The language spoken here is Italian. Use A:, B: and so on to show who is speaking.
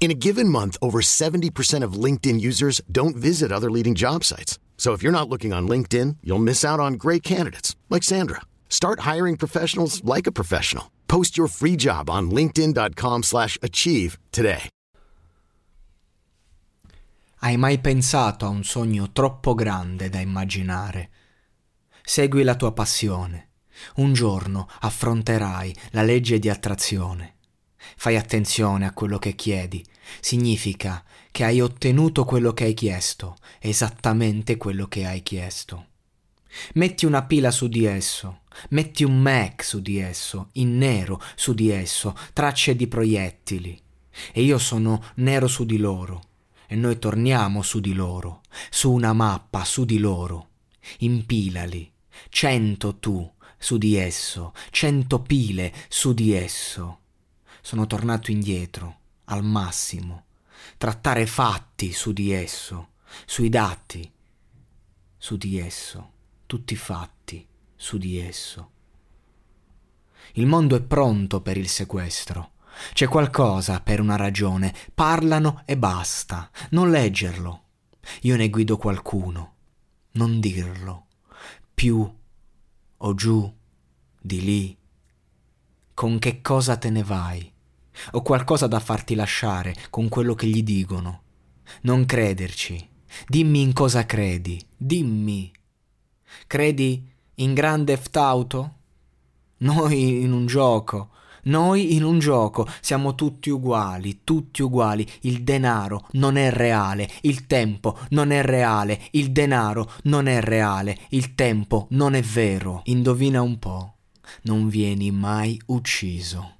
A: In a given month, over 70% of LinkedIn users don't visit other leading job sites. So if you're not looking on LinkedIn, you'll miss out on great candidates like Sandra. Start hiring professionals like a professional. Post your free job on linkedin.com/achieve today.
B: Hai mai pensato a un sogno troppo grande da immaginare? Segui la tua passione. Un giorno affronterai la legge di attrazione. Fai attenzione a quello che chiedi. Significa che hai ottenuto quello che hai chiesto, esattamente quello che hai chiesto. Metti una pila su di esso, metti un Mac su di esso, in nero su di esso, tracce di proiettili. E io sono nero su di loro. E noi torniamo su di loro, su una mappa su di loro. Impilali. Cento tu su di esso, cento pile su di esso. Sono tornato indietro, al massimo. Trattare fatti su di esso, sui dati, su di esso tutti fatti su di esso. Il mondo è pronto per il sequestro. C'è qualcosa per una ragione. Parlano e basta. Non leggerlo. Io ne guido qualcuno. Non dirlo. Più o giù, di lì. Con che cosa te ne vai? Ho qualcosa da farti lasciare con quello che gli dicono. Non crederci. Dimmi in cosa credi. Dimmi. Credi in Grand Theft Auto? Noi in un gioco. Noi in un gioco siamo tutti uguali, tutti uguali. Il denaro non è reale, il tempo non è reale, il denaro non è reale, il tempo non è vero. Indovina un po', non vieni mai ucciso.